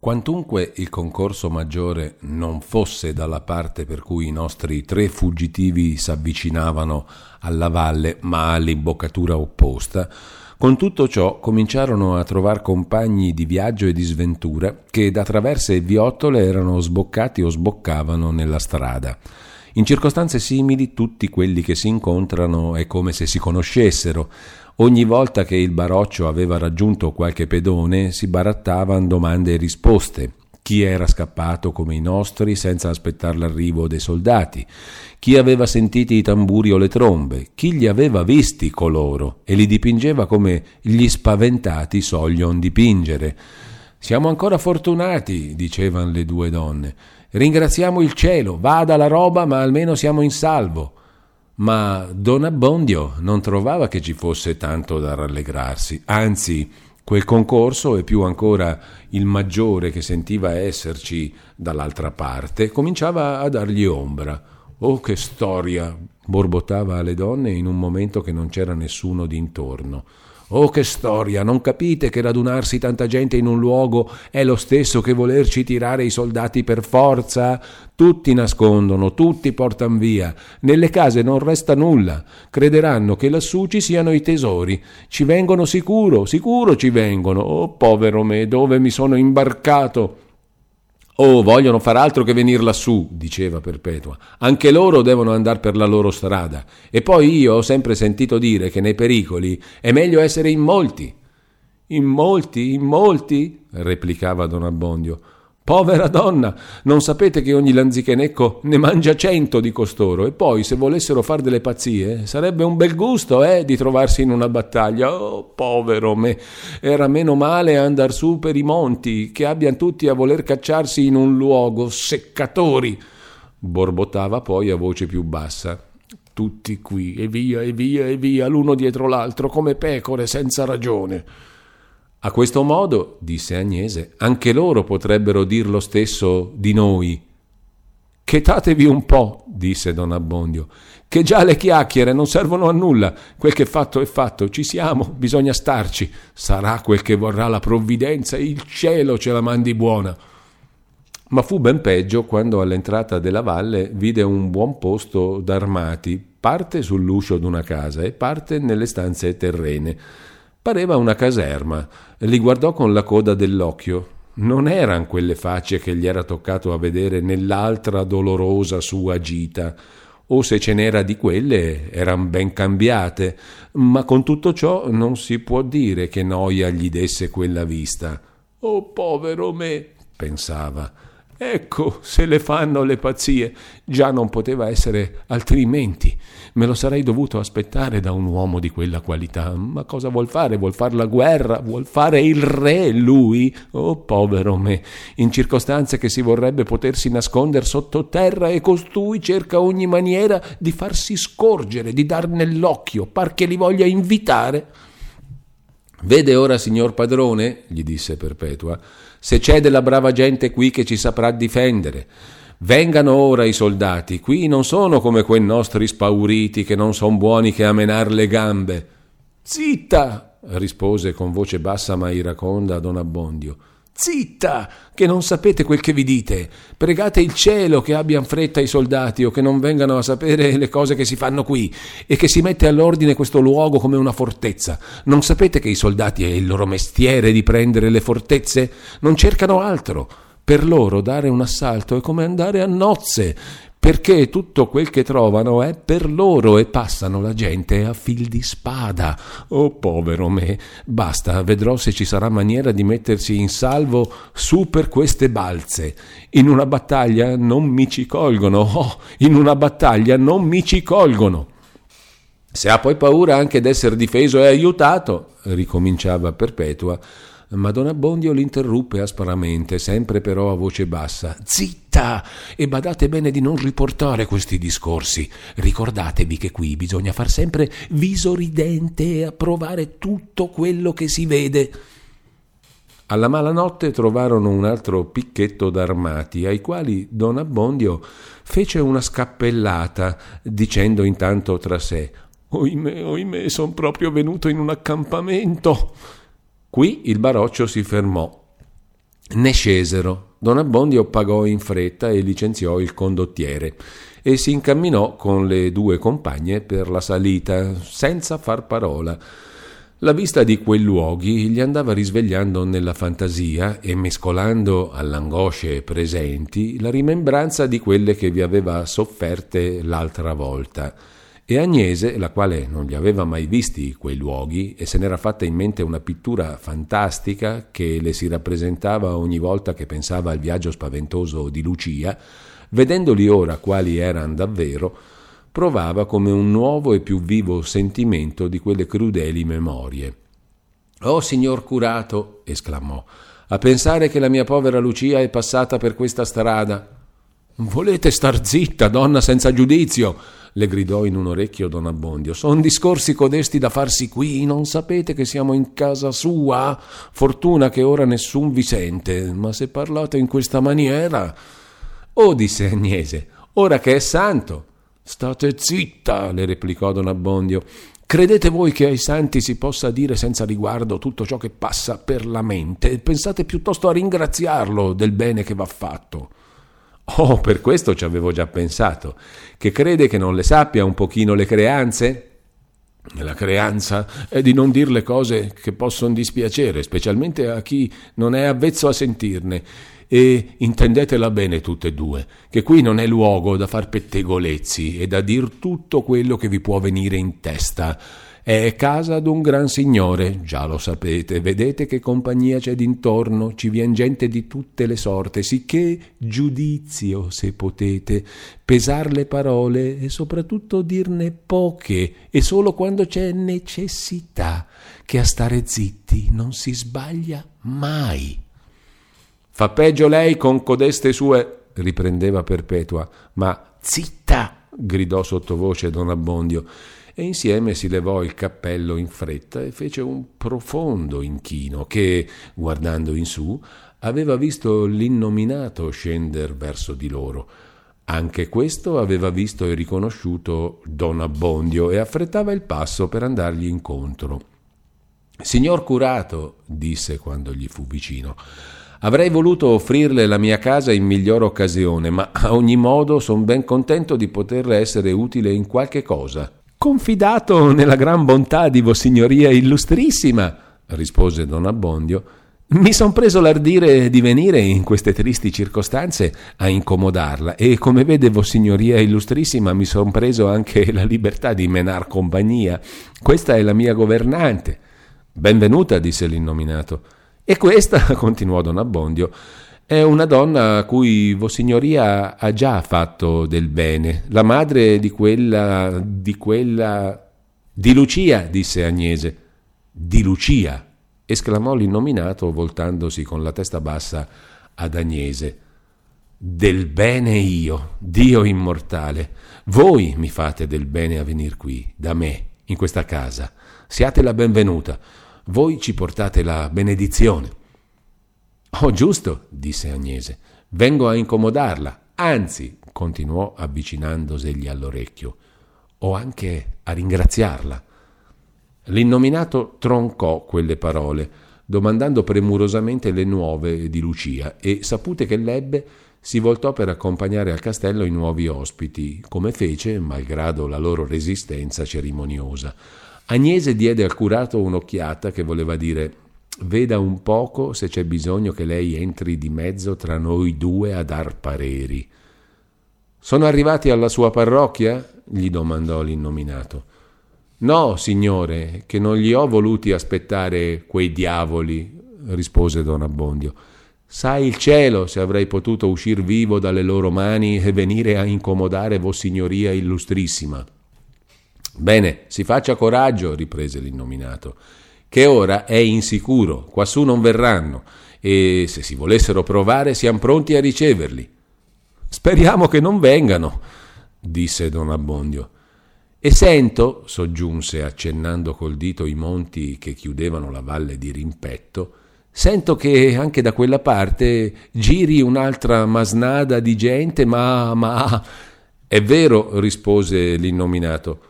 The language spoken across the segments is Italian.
Quantunque il concorso maggiore non fosse dalla parte per cui i nostri tre fuggitivi s'avvicinavano alla valle, ma all'imboccatura opposta, con tutto ciò cominciarono a trovar compagni di viaggio e di sventura che da traverse e viottole erano sboccati o sboccavano nella strada. In circostanze simili tutti quelli che si incontrano è come se si conoscessero, Ogni volta che il baroccio aveva raggiunto qualche pedone si barattavano domande e risposte. Chi era scappato come i nostri senza aspettare l'arrivo dei soldati? Chi aveva sentiti i tamburi o le trombe? Chi li aveva visti coloro? E li dipingeva come gli spaventati soglion dipingere. Siamo ancora fortunati, dicevano le due donne. Ringraziamo il cielo, vada la roba, ma almeno siamo in salvo ma Don Abbondio non trovava che ci fosse tanto da rallegrarsi, anzi quel concorso e più ancora il maggiore che sentiva esserci dall'altra parte cominciava a dargli ombra. Oh che storia! borbottava alle donne in un momento che non c'era nessuno d'intorno. Oh che storia, non capite che radunarsi tanta gente in un luogo è lo stesso che volerci tirare i soldati per forza? Tutti nascondono, tutti portan via, nelle case non resta nulla, crederanno che lassù ci siano i tesori, ci vengono sicuro, sicuro ci vengono. Oh povero me, dove mi sono imbarcato? Oh, vogliono far altro che venir lassù, diceva Perpetua. Anche loro devono andare per la loro strada. E poi io ho sempre sentito dire che nei pericoli è meglio essere in molti. In molti, in molti, replicava Don Abbondio. Povera donna, non sapete che ogni lanzichenecco ne mangia cento di costoro e poi se volessero far delle pazzie sarebbe un bel gusto, eh, di trovarsi in una battaglia. Oh, povero me, era meno male andar su per i monti, che abbiano tutti a voler cacciarsi in un luogo, seccatori. Borbottava poi a voce più bassa. Tutti qui, e via, e via, e via, l'uno dietro l'altro, come pecore senza ragione. A questo modo, disse Agnese, anche loro potrebbero dir lo stesso di noi. Chetatevi un po', disse don Abbondio, che già le chiacchiere non servono a nulla. Quel che fatto è fatto, ci siamo, bisogna starci. Sarà quel che vorrà la provvidenza, il cielo ce la mandi buona. Ma fu ben peggio quando all'entrata della valle vide un buon posto d'armati, parte sull'uscio d'una casa e parte nelle stanze terrene. Pareva una caserma. Li guardò con la coda dell'occhio. Non eran quelle facce che gli era toccato a vedere nell'altra dolorosa sua gita. O se ce n'era di quelle, eran ben cambiate, ma con tutto ciò non si può dire che noia gli desse quella vista. Oh povero me, pensava Ecco, se le fanno le pazzie. Già non poteva essere altrimenti. Me lo sarei dovuto aspettare da un uomo di quella qualità. Ma cosa vuol fare? Vuol fare la guerra? Vuol fare il re lui? Oh, povero me, in circostanze che si vorrebbe potersi nascondere sottoterra e costui cerca ogni maniera di farsi scorgere, di dar nell'occhio, par che li voglia invitare. Vede ora, signor padrone, gli disse Perpetua, se c'è della brava gente qui che ci saprà difendere. Vengano ora i soldati, qui non sono come quei nostri spauriti che non son buoni che a menar le gambe. Zitta! rispose con voce bassa ma iraconda don Abbondio. Zitta, che non sapete quel che vi dite. Pregate il cielo che abbiano fretta i soldati o che non vengano a sapere le cose che si fanno qui e che si mette all'ordine questo luogo come una fortezza. Non sapete che i soldati è il loro mestiere di prendere le fortezze? Non cercano altro. Per loro dare un assalto è come andare a nozze perché tutto quel che trovano è per loro e passano la gente a fil di spada. Oh povero me, basta, vedrò se ci sarà maniera di mettersi in salvo su per queste balze. In una battaglia non mi ci colgono, oh, in una battaglia non mi ci colgono. Se ha poi paura anche d'essere difeso e aiutato, ricominciava Perpetua, ma Don Abbondio l'interruppe aspramente, sempre però a voce bassa. Zitta! E badate bene di non riportare questi discorsi. Ricordatevi che qui bisogna far sempre viso ridente e approvare tutto quello che si vede. Alla malanotte trovarono un altro picchetto d'armati, ai quali Don Abbondio fece una scappellata, dicendo intanto tra sé Oimè, oimè, son proprio venuto in un accampamento. Qui il baroccio si fermò Ne scesero. Don Abbondio pagò in fretta e licenziò il condottiere e si incamminò con le due compagne per la salita, senza far parola. La vista di quei luoghi gli andava risvegliando nella fantasia e mescolando all'angosce presenti la rimembranza di quelle che vi aveva sofferte l'altra volta. E Agnese, la quale non li aveva mai visti quei luoghi e se n'era fatta in mente una pittura fantastica che le si rappresentava ogni volta che pensava al viaggio spaventoso di Lucia, vedendoli ora quali erano davvero, provava come un nuovo e più vivo sentimento di quelle crudeli memorie. Oh signor curato, esclamò, a pensare che la mia povera Lucia è passata per questa strada. Volete star zitta, donna senza giudizio, le gridò in un orecchio don Abbondio. Son discorsi codesti da farsi qui, non sapete che siamo in casa sua? Fortuna che ora nessun vi sente, ma se parlate in questa maniera. Oh, disse Agnese, ora che è santo. State zitta, le replicò don Abbondio. Credete voi che ai santi si possa dire senza riguardo tutto ciò che passa per la mente? Pensate piuttosto a ringraziarlo del bene che va fatto. Oh, per questo ci avevo già pensato. Che crede che non le sappia un pochino le creanze? La creanza è di non dir le cose che possono dispiacere, specialmente a chi non è avvezzo a sentirne. E intendetela bene tutte e due, che qui non è luogo da far pettegolezzi e da dir tutto quello che vi può venire in testa è casa d'un gran signore, già lo sapete, vedete che compagnia c'è d'intorno, ci vien gente di tutte le sorte, sicché giudizio, se potete, pesar le parole e soprattutto dirne poche, e solo quando c'è necessità, che a stare zitti non si sbaglia mai. Fa peggio lei con codeste sue, riprendeva Perpetua, ma zitta! gridò sottovoce don Abbondio e insieme si levò il cappello in fretta e fece un profondo inchino che, guardando in su, aveva visto l'innominato scender verso di loro. Anche questo aveva visto e riconosciuto Don Abbondio e affrettava il passo per andargli incontro. Signor curato, disse quando gli fu vicino, avrei voluto offrirle la mia casa in miglior occasione, ma a ogni modo son ben contento di poterle essere utile in qualche cosa. Confidato nella gran bontà di Vossignoria Illustrissima, rispose Don Abbondio, mi son preso l'ardire di venire in queste tristi circostanze a incomodarla e come vede Vossignoria Illustrissima mi son preso anche la libertà di menar compagnia. Questa è la mia governante. Benvenuta, disse l'innominato. E questa, continuò Don Abbondio, è una donna a cui Vossignoria ha già fatto del bene, la madre di quella. di quella. di Lucia, disse Agnese. Di Lucia, esclamò l'innominato voltandosi con la testa bassa ad Agnese. Del bene io, Dio immortale. Voi mi fate del bene a venir qui, da me, in questa casa. Siate la benvenuta. Voi ci portate la benedizione. Oh, giusto, disse Agnese. Vengo a incomodarla. Anzi, continuò avvicinandosegli all'orecchio, o anche a ringraziarla. L'innominato troncò quelle parole, domandando premurosamente le nuove di Lucia, e sapute che l'ebbe, si voltò per accompagnare al castello i nuovi ospiti, come fece, malgrado la loro resistenza cerimoniosa. Agnese diede al curato un'occhiata che voleva dire Veda un poco se c'è bisogno che lei entri di mezzo tra noi due a dar pareri. Sono arrivati alla sua parrocchia? gli domandò l'innominato. No, signore, che non gli ho voluti aspettare quei diavoli, rispose don Abbondio. Sai il cielo se avrei potuto uscir vivo dalle loro mani e venire a incomodare Vossignoria illustrissima. Bene, si faccia coraggio, riprese l'innominato che ora è insicuro, quassù non verranno, e se si volessero provare siamo pronti a riceverli. Speriamo che non vengano, disse don Abbondio. E sento, soggiunse accennando col dito i monti che chiudevano la valle di Rimpetto, sento che anche da quella parte giri un'altra masnada di gente, ma... ma... È vero, rispose l'innominato,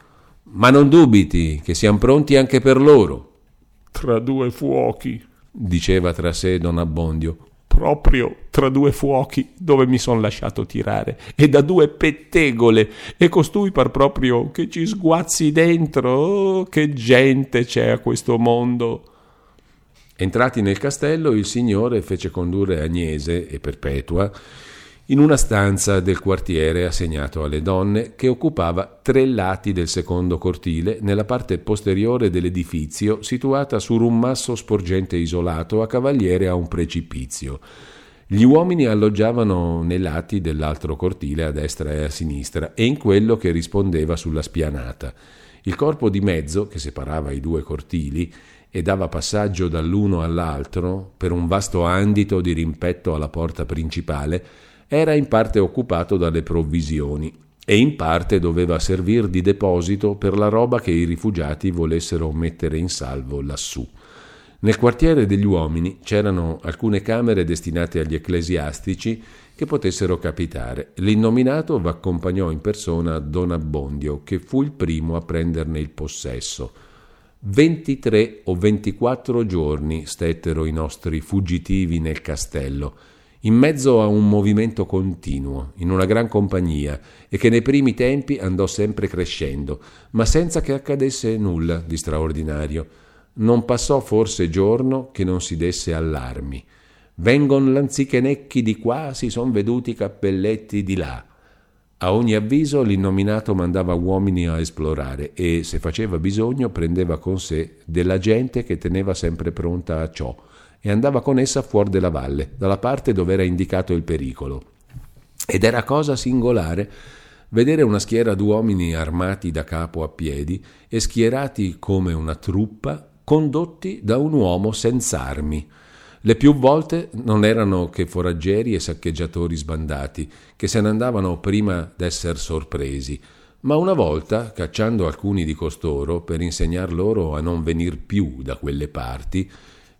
ma non dubiti che siamo pronti anche per loro tra due fuochi, diceva tra sé don Abbondio. proprio tra due fuochi dove mi son lasciato tirare, e da due pettegole, e costui par proprio che ci sguazzi dentro. Oh, che gente c'è a questo mondo! Entrati nel castello, il signore fece condurre Agnese e Perpetua in una stanza del quartiere assegnato alle donne che occupava tre lati del secondo cortile nella parte posteriore dell'edifizio situata su un masso sporgente isolato a cavaliere a un precipizio. Gli uomini alloggiavano nei lati dell'altro cortile a destra e a sinistra e in quello che rispondeva sulla spianata. Il corpo di mezzo, che separava i due cortili e dava passaggio dall'uno all'altro per un vasto andito di rimpetto alla porta principale, era in parte occupato dalle provvisioni e in parte doveva servir di deposito per la roba che i rifugiati volessero mettere in salvo lassù. Nel quartiere degli uomini c'erano alcune camere destinate agli ecclesiastici che potessero capitare. L'innominato v'accompagnò in persona Don Abbondio, che fu il primo a prenderne il possesso. 23 o 24 giorni stettero i nostri fuggitivi nel castello in mezzo a un movimento continuo, in una gran compagnia, e che nei primi tempi andò sempre crescendo, ma senza che accadesse nulla di straordinario. Non passò forse giorno che non si desse allarmi. Vengon lanzichenecchi di qua, si son veduti cappelletti di là. A ogni avviso l'innominato mandava uomini a esplorare e, se faceva bisogno, prendeva con sé della gente che teneva sempre pronta a ciò e andava con essa fuori della valle, dalla parte dove era indicato il pericolo. Ed era cosa singolare vedere una schiera d'uomini armati da capo a piedi e schierati come una truppa, condotti da un uomo senza armi. Le più volte non erano che foraggeri e saccheggiatori sbandati, che se ne andavano prima d'esser sorpresi, ma una volta, cacciando alcuni di costoro per insegnar loro a non venir più da quelle parti,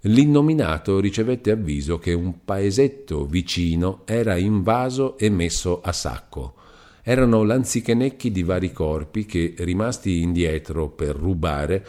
l'innominato ricevette avviso che un paesetto vicino era invaso e messo a sacco. Erano lanzichenecchi di vari corpi che, rimasti indietro per rubare,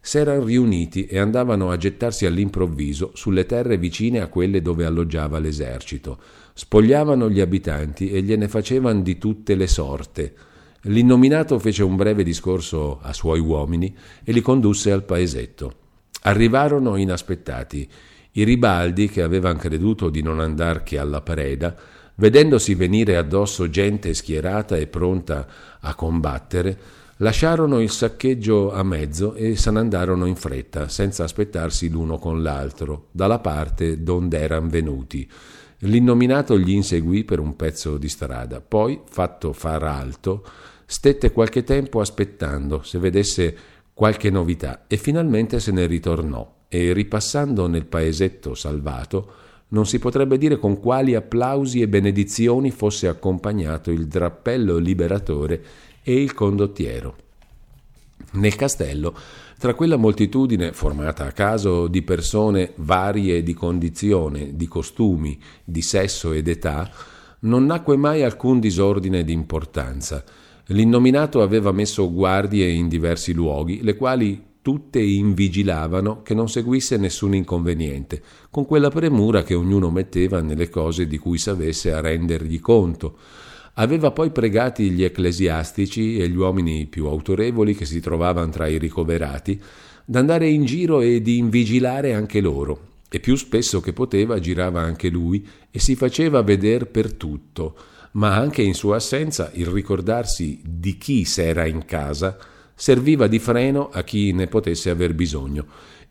s'erano riuniti e andavano a gettarsi all'improvviso sulle terre vicine a quelle dove alloggiava l'esercito. Spogliavano gli abitanti e gliene facevano di tutte le sorte. L'innominato fece un breve discorso a suoi uomini e li condusse al paesetto. Arrivarono inaspettati. I ribaldi, che avevano creduto di non andar che alla preda, vedendosi venire addosso gente schierata e pronta a combattere, lasciarono il saccheggio a mezzo e se ne andarono in fretta, senza aspettarsi l'uno con l'altro, dalla parte donde eran venuti. L'innominato gli inseguì per un pezzo di strada, poi, fatto far alto, stette qualche tempo aspettando se vedesse qualche novità e finalmente se ne ritornò e ripassando nel paesetto salvato non si potrebbe dire con quali applausi e benedizioni fosse accompagnato il drappello liberatore e il condottiero. Nel castello, tra quella moltitudine formata a caso di persone varie di condizione, di costumi, di sesso ed età, non nacque mai alcun disordine di importanza, L'innominato aveva messo guardie in diversi luoghi, le quali tutte invigilavano che non seguisse nessun inconveniente, con quella premura che ognuno metteva nelle cose di cui sapesse a rendergli conto. Aveva poi pregati gli ecclesiastici e gli uomini più autorevoli che si trovavano tra i ricoverati d'andare in giro e di invigilare anche loro, e più spesso che poteva girava anche lui e si faceva veder per tutto, ma anche in sua assenza il ricordarsi di chi s'era in casa serviva di freno a chi ne potesse aver bisogno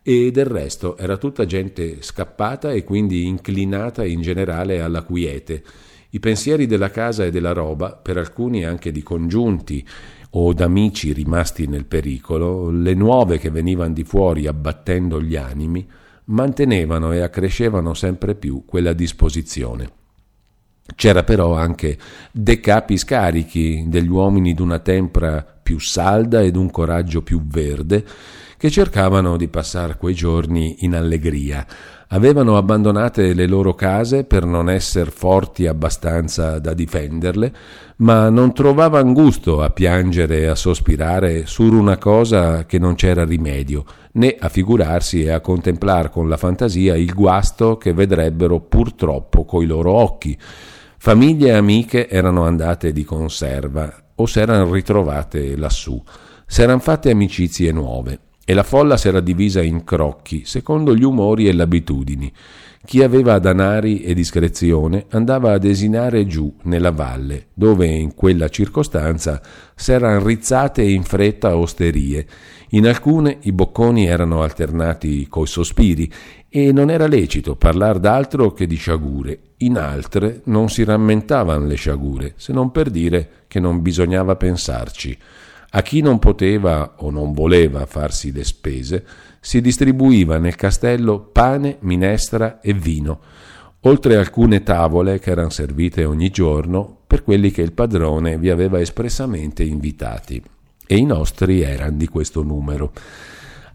e del resto era tutta gente scappata e quindi inclinata in generale alla quiete. I pensieri della casa e della roba, per alcuni anche di congiunti o d'amici rimasti nel pericolo, le nuove che venivano di fuori abbattendo gli animi, mantenevano e accrescevano sempre più quella disposizione. C'era però anche de capi scarichi, degli uomini d'una tempra più salda ed un coraggio più verde, che cercavano di passare quei giorni in allegria. Avevano abbandonate le loro case per non essere forti abbastanza da difenderle, ma non trovavano gusto a piangere e a sospirare sur una cosa che non c'era rimedio, né a figurarsi e a contemplare con la fantasia il guasto che vedrebbero purtroppo coi loro occhi. Famiglie e amiche erano andate di conserva o s'erano ritrovate lassù, s'erano fatte amicizie nuove e la folla s'era divisa in crocchi, secondo gli umori e le abitudini. Chi aveva danari e discrezione andava a desinare giù nella valle, dove in quella circostanza s'erano rizzate in fretta osterie. In alcune i bocconi erano alternati coi sospiri e non era lecito parlar d'altro che di sciagure. In altre non si rammentavano le sciagure, se non per dire che non bisognava pensarci. A chi non poteva o non voleva farsi le spese, si distribuiva nel castello pane, minestra e vino, oltre alcune tavole che erano servite ogni giorno per quelli che il padrone vi aveva espressamente invitati. E i nostri erano di questo numero.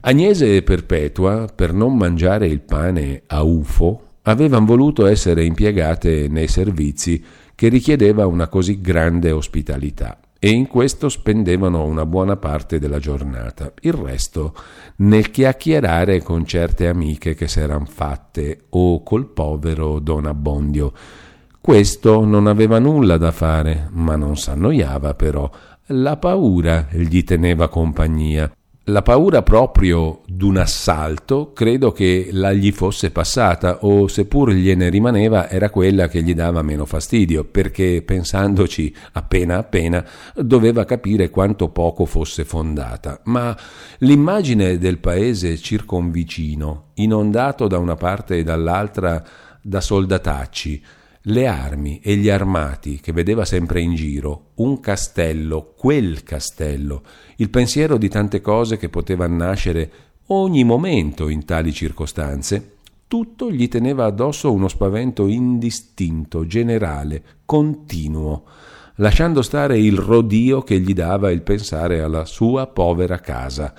Agnese e Perpetua, per non mangiare il pane a ufo, avevano voluto essere impiegate nei servizi che richiedeva una così grande ospitalità e in questo spendevano una buona parte della giornata, il resto nel chiacchierare con certe amiche che s'eran fatte o col povero Don Abbondio. Questo non aveva nulla da fare, ma non s'annoiava però. La paura gli teneva compagnia la paura proprio d'un assalto credo che la gli fosse passata o seppur gliene rimaneva era quella che gli dava meno fastidio perché pensandoci appena appena doveva capire quanto poco fosse fondata. Ma l'immagine del paese circonvicino inondato da una parte e dall'altra da soldatacci le armi e gli armati che vedeva sempre in giro, un castello, quel castello, il pensiero di tante cose che potevano nascere ogni momento in tali circostanze, tutto gli teneva addosso uno spavento indistinto, generale, continuo, lasciando stare il rodio che gli dava il pensare alla sua povera casa.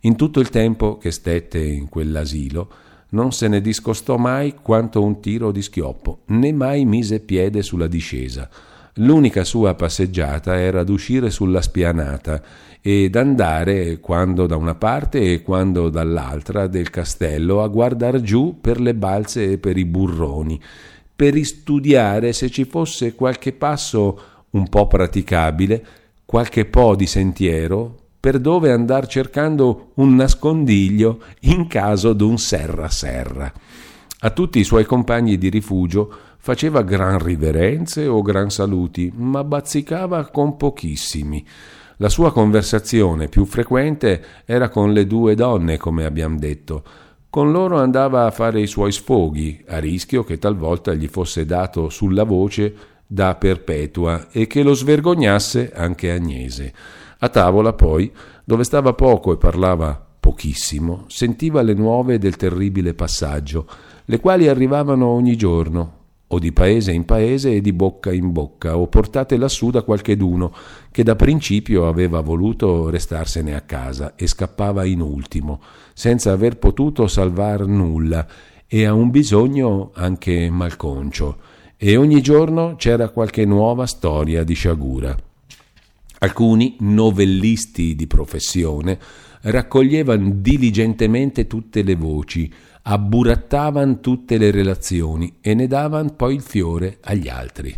In tutto il tempo che stette in quell'asilo, non se ne discostò mai quanto un tiro di schioppo, né mai mise piede sulla discesa. L'unica sua passeggiata era d'uscire sulla spianata ed andare quando da una parte e quando dall'altra del castello a guardar giù per le balze e per i burroni, per istudiare se ci fosse qualche passo un po' praticabile, qualche po' di sentiero, per dove andar cercando un nascondiglio in caso d'un serra-serra. A tutti i suoi compagni di rifugio faceva gran riverenze o gran saluti, ma bazzicava con pochissimi. La sua conversazione più frequente era con le due donne, come abbiamo detto. Con loro andava a fare i suoi sfoghi, a rischio che talvolta gli fosse dato sulla voce da perpetua e che lo svergognasse anche Agnese. A tavola, poi, dove stava poco e parlava pochissimo, sentiva le nuove del terribile passaggio, le quali arrivavano ogni giorno, o di paese in paese e di bocca in bocca, o portate lassù da qualcheduno che da principio aveva voluto restarsene a casa e scappava in ultimo, senza aver potuto salvar nulla e a un bisogno anche malconcio. E ogni giorno c'era qualche nuova storia di sciagura. Alcuni novellisti di professione raccoglievano diligentemente tutte le voci, abburattavano tutte le relazioni e ne davano poi il fiore agli altri.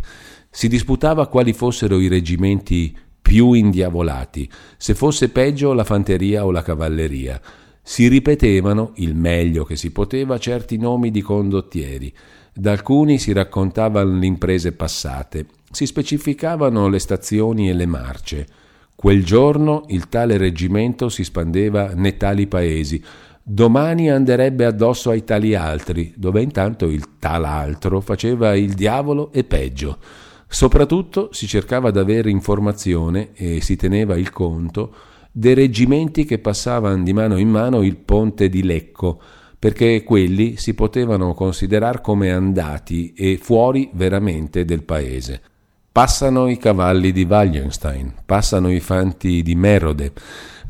Si disputava quali fossero i reggimenti più indiavolati, se fosse peggio la fanteria o la cavalleria. Si ripetevano, il meglio che si poteva, certi nomi di condottieri. Da alcuni si raccontavano le imprese passate si specificavano le stazioni e le marce. Quel giorno il tale reggimento si spandeva nei tali paesi, domani anderebbe addosso ai tali altri, dove intanto il tal altro faceva il diavolo e peggio. Soprattutto si cercava d'avere informazione e si teneva il conto dei reggimenti che passavano di mano in mano il ponte di Lecco, perché quelli si potevano considerare come andati e fuori veramente del paese. Passano i cavalli di Wallenstein, passano i fanti di Merode,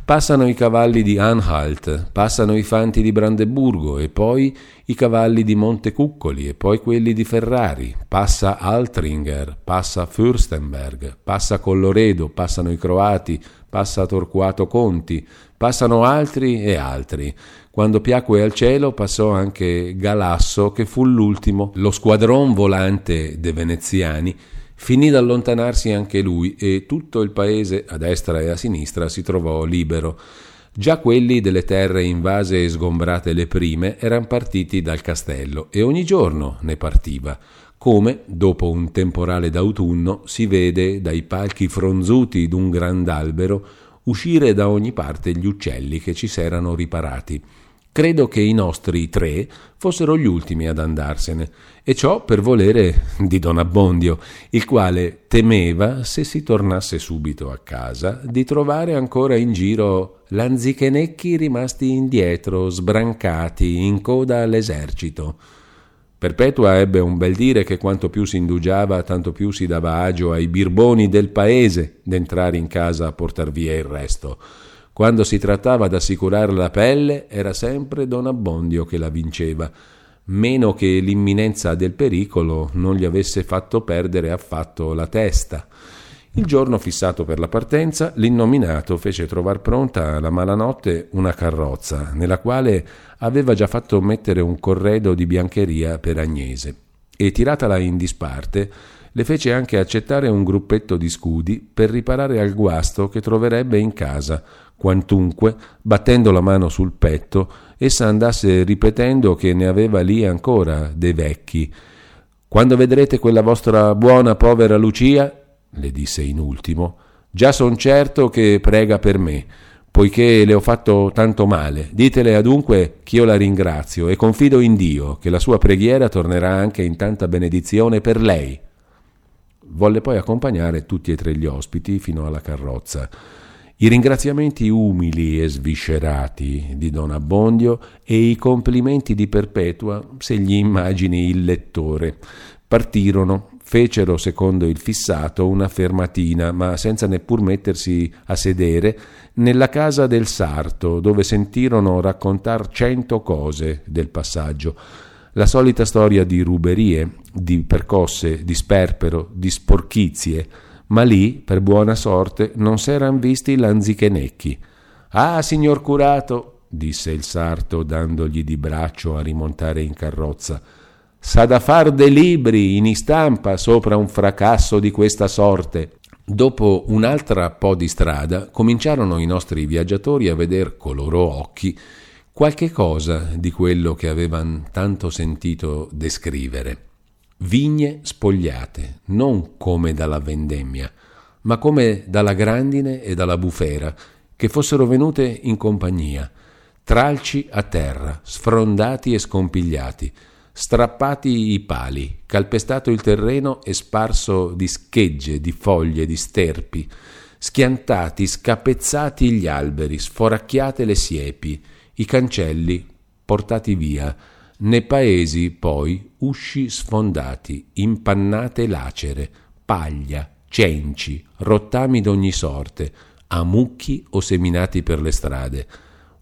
passano i cavalli di Anhalt, passano i fanti di Brandeburgo e poi i cavalli di Montecuccoli e poi quelli di Ferrari, passa Altringer, passa Fürstenberg, passa Colloredo, passano i croati, passa Torquato Conti, Passano altri e altri. Quando piacque al cielo passò anche Galasso, che fu l'ultimo. Lo squadron volante dei veneziani finì ad allontanarsi anche lui e tutto il paese, a destra e a sinistra, si trovò libero. Già quelli delle terre invase e sgombrate le prime erano partiti dal castello e ogni giorno ne partiva come, dopo un temporale d'autunno, si vede dai palchi fronzuti d'un grand'albero uscire da ogni parte gli uccelli che ci s'erano riparati. Credo che i nostri tre fossero gli ultimi ad andarsene, e ciò per volere di Don Abbondio, il quale temeva, se si tornasse subito a casa, di trovare ancora in giro lanzichenecchi rimasti indietro, sbrancati, in coda all'esercito. Perpetua ebbe un bel dire che quanto più si indugiava, tanto più si dava agio ai birboni del paese d'entrare in casa a portar via il resto. Quando si trattava d'assicurare la pelle, era sempre Don Abbondio che la vinceva, meno che l'imminenza del pericolo non gli avesse fatto perdere affatto la testa. Il giorno fissato per la partenza, l'innominato fece trovar pronta alla malanotte una carrozza, nella quale aveva già fatto mettere un corredo di biancheria per Agnese, e tiratala in disparte, le fece anche accettare un gruppetto di scudi per riparare al guasto che troverebbe in casa, quantunque, battendo la mano sul petto, essa andasse ripetendo che ne aveva lì ancora dei vecchi. Quando vedrete quella vostra buona povera Lucia, le disse in ultimo, già son certo che prega per me, poiché le ho fatto tanto male. Ditele adunque ch'io la ringrazio e confido in Dio che la sua preghiera tornerà anche in tanta benedizione per lei. Volle poi accompagnare tutti e tre gli ospiti fino alla carrozza. I ringraziamenti umili e sviscerati di Don Abbondio e i complimenti di Perpetua, se gli immagini il lettore, partirono Fecero, secondo il fissato, una fermatina, ma senza neppur mettersi a sedere, nella casa del sarto, dove sentirono raccontar cento cose del passaggio. La solita storia di ruberie, di percosse, di sperpero, di sporchizie, ma lì, per buona sorte, non s'eran visti lanzichenecchi. Ah, signor curato, disse il sarto, dandogli di braccio a rimontare in carrozza, S'ha da far dei libri in istampa sopra un fracasso di questa sorte. Dopo un'altra po' di strada cominciarono i nostri viaggiatori a veder con loro occhi qualche cosa di quello che avevano tanto sentito descrivere. Vigne spogliate, non come dalla vendemmia, ma come dalla grandine e dalla bufera, che fossero venute in compagnia, tralci a terra, sfrondati e scompigliati, strappati i pali, calpestato il terreno e sparso di schegge, di foglie, di sterpi, schiantati, scapezzati gli alberi, sforacchiate le siepi, i cancelli portati via, nei paesi poi usci sfondati, impannate lacere, paglia, cenci, rottami d'ogni sorte, amucchi o seminati per le strade,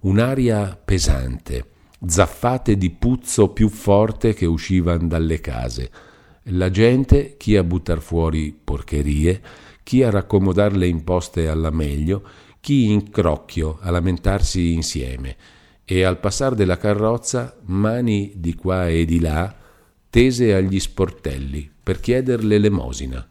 un'aria pesante, zaffate di puzzo più forte che uscivan dalle case. La gente, chi a buttar fuori porcherie, chi a raccomodar le imposte alla meglio, chi in crocchio a lamentarsi insieme, e al passar della carrozza mani di qua e di là tese agli sportelli per chieder l'elemosina.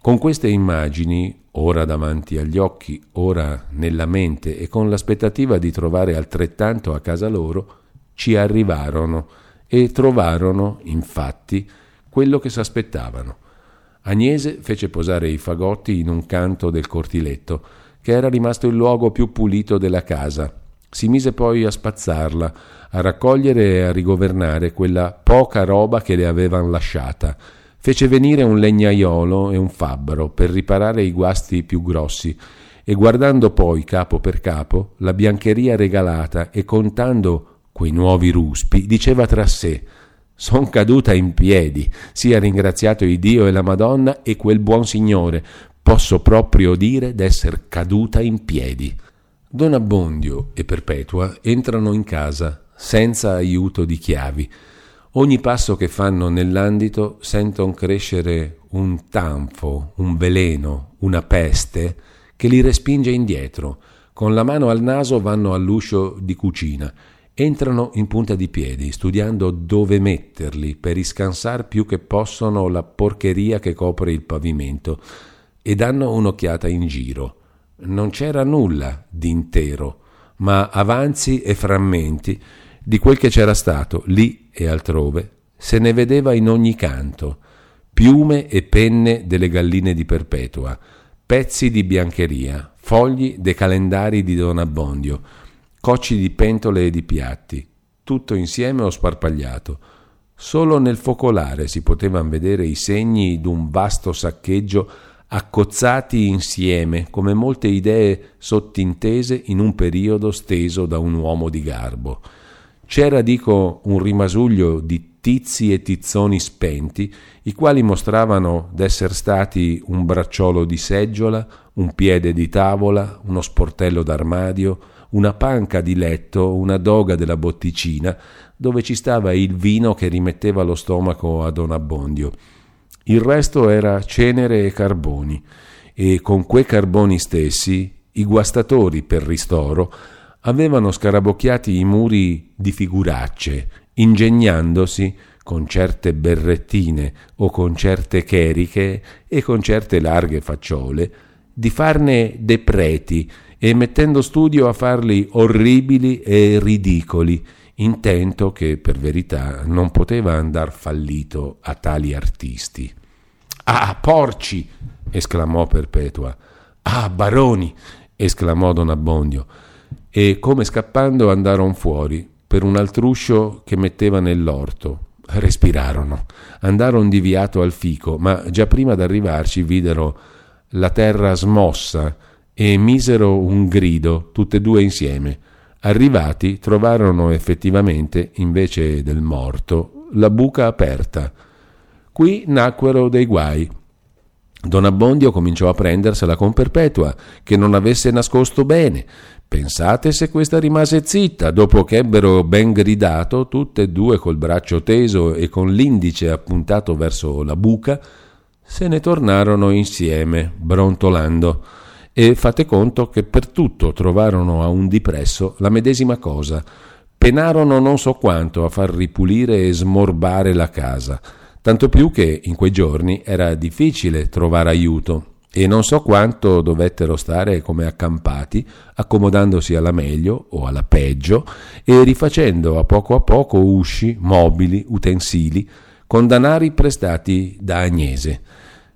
Con queste immagini, ora davanti agli occhi, ora nella mente e con l'aspettativa di trovare altrettanto a casa loro, ci arrivarono e trovarono, infatti, quello che s'aspettavano. Agnese fece posare i fagotti in un canto del cortiletto, che era rimasto il luogo più pulito della casa. Si mise poi a spazzarla, a raccogliere e a rigovernare quella poca roba che le avevan lasciata, Fece venire un legnaiolo e un fabbro per riparare i guasti più grossi e guardando poi capo per capo la biancheria regalata e contando quei nuovi ruspi, diceva tra sé Son caduta in piedi, sia ringraziato il Dio e la Madonna e quel buon Signore, posso proprio dire d'esser caduta in piedi. Don Abbondio e Perpetua entrano in casa senza aiuto di chiavi, Ogni passo che fanno nell'andito sentono crescere un tanfo, un veleno, una peste che li respinge indietro, con la mano al naso vanno all'uscio di cucina. Entrano in punta di piedi, studiando dove metterli per riscansar più che possono la porcheria che copre il pavimento e danno un'occhiata in giro. Non c'era nulla d'intero, ma avanzi e frammenti di quel che c'era stato lì e altrove se ne vedeva in ogni canto, piume e penne delle galline di Perpetua, pezzi di biancheria, fogli dei calendari di Don Abbondio, cocci di pentole e di piatti, tutto insieme o sparpagliato. Solo nel focolare si potevano vedere i segni d'un vasto saccheggio accozzati insieme come molte idee sottintese in un periodo steso da un uomo di garbo. C'era, dico, un rimasuglio di tizi e tizzoni spenti, i quali mostravano d'esser stati un bracciolo di seggiola, un piede di tavola, uno sportello d'armadio, una panca di letto, una doga della botticina, dove ci stava il vino che rimetteva lo stomaco a Don Abbondio. Il resto era cenere e carboni, e con quei carboni stessi i guastatori per ristoro avevano scarabocchiati i muri di figuracce, ingegnandosi con certe berrettine o con certe cheriche e con certe larghe facciole, di farne dei preti e mettendo studio a farli orribili e ridicoli, intento che per verità non poteva andar fallito a tali artisti. Ah, porci! esclamò Perpetua. Ah, baroni! esclamò Don Abbondio e come scappando andarono fuori per un altruscio che metteva nell'orto. Respirarono, andarono di viato al fico, ma già prima d'arrivarci videro la terra smossa e misero un grido, tutte e due insieme. Arrivati trovarono effettivamente, invece del morto, la buca aperta. Qui nacquero dei guai. Don Abbondio cominciò a prendersela con Perpetua, che non avesse nascosto bene, Pensate se questa rimase zitta, dopo che ebbero ben gridato, tutte e due col braccio teso e con l'indice appuntato verso la buca, se ne tornarono insieme, brontolando, e fate conto che per tutto trovarono a un dipresso la medesima cosa. Penarono non so quanto a far ripulire e smorbare la casa, tanto più che in quei giorni era difficile trovare aiuto e non so quanto dovettero stare come accampati, accomodandosi alla meglio o alla peggio e rifacendo a poco a poco usci, mobili, utensili, con danari prestati da Agnese.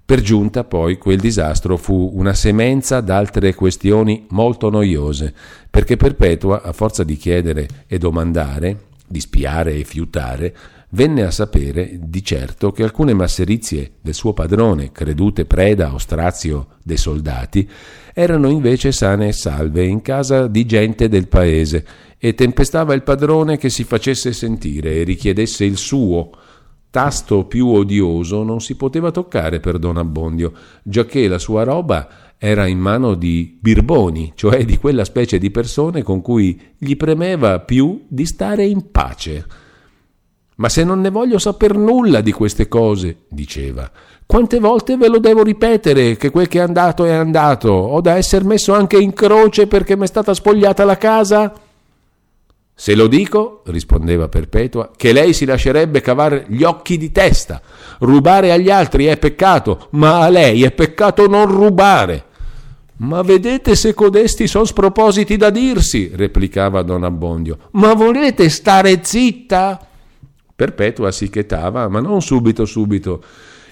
Per giunta poi quel disastro fu una semenza d'altre questioni molto noiose, perché Perpetua, a forza di chiedere e domandare, di spiare e fiutare, venne a sapere di certo che alcune masserizie del suo padrone, credute preda o strazio dei soldati, erano invece sane e salve in casa di gente del paese e tempestava il padrone che si facesse sentire e richiedesse il suo. Tasto più odioso non si poteva toccare per Don Abbondio, giacché la sua roba era in mano di birboni, cioè di quella specie di persone con cui gli premeva più di stare in pace. Ma se non ne voglio saper nulla di queste cose, diceva, quante volte ve lo devo ripetere che quel che è andato è andato? Ho da essere messo anche in croce perché mi è stata spogliata la casa? Se lo dico, rispondeva Perpetua, che lei si lascerebbe cavare gli occhi di testa. Rubare agli altri è peccato, ma a lei è peccato non rubare. Ma vedete se codesti son spropositi da dirsi, replicava Don Abbondio. Ma volete stare zitta? Perpetua si chetava, ma non subito subito,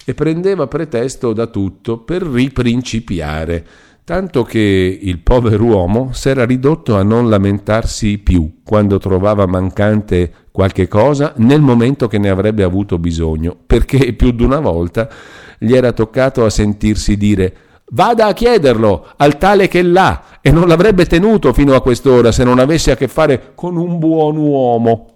e prendeva pretesto da tutto per riprincipiare, tanto che il pover'uomo s'era ridotto a non lamentarsi più quando trovava mancante qualche cosa nel momento che ne avrebbe avuto bisogno, perché più d'una volta gli era toccato a sentirsi dire Vada a chiederlo al tale che l'ha e non l'avrebbe tenuto fino a quest'ora se non avesse a che fare con un buon uomo.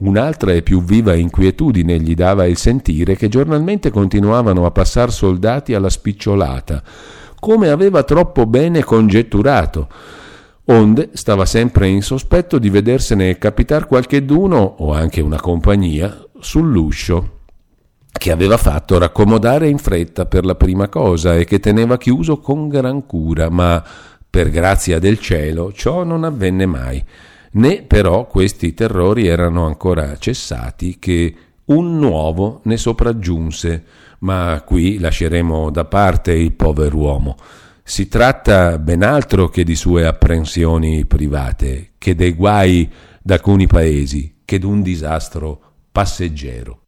Un'altra e più viva inquietudine gli dava il sentire che giornalmente continuavano a passare soldati alla spicciolata, come aveva troppo bene congetturato, onde stava sempre in sospetto di vedersene capitar qualcheduno, o anche una compagnia, sull'uscio, che aveva fatto raccomodare in fretta per la prima cosa e che teneva chiuso con gran cura, ma per grazia del cielo ciò non avvenne mai, né però questi terrori erano ancora cessati che un nuovo ne sopraggiunse, ma qui lasceremo da parte il pover'uomo. Si tratta ben altro che di sue apprensioni private, che dei guai d'alcuni paesi, che d'un disastro passeggero.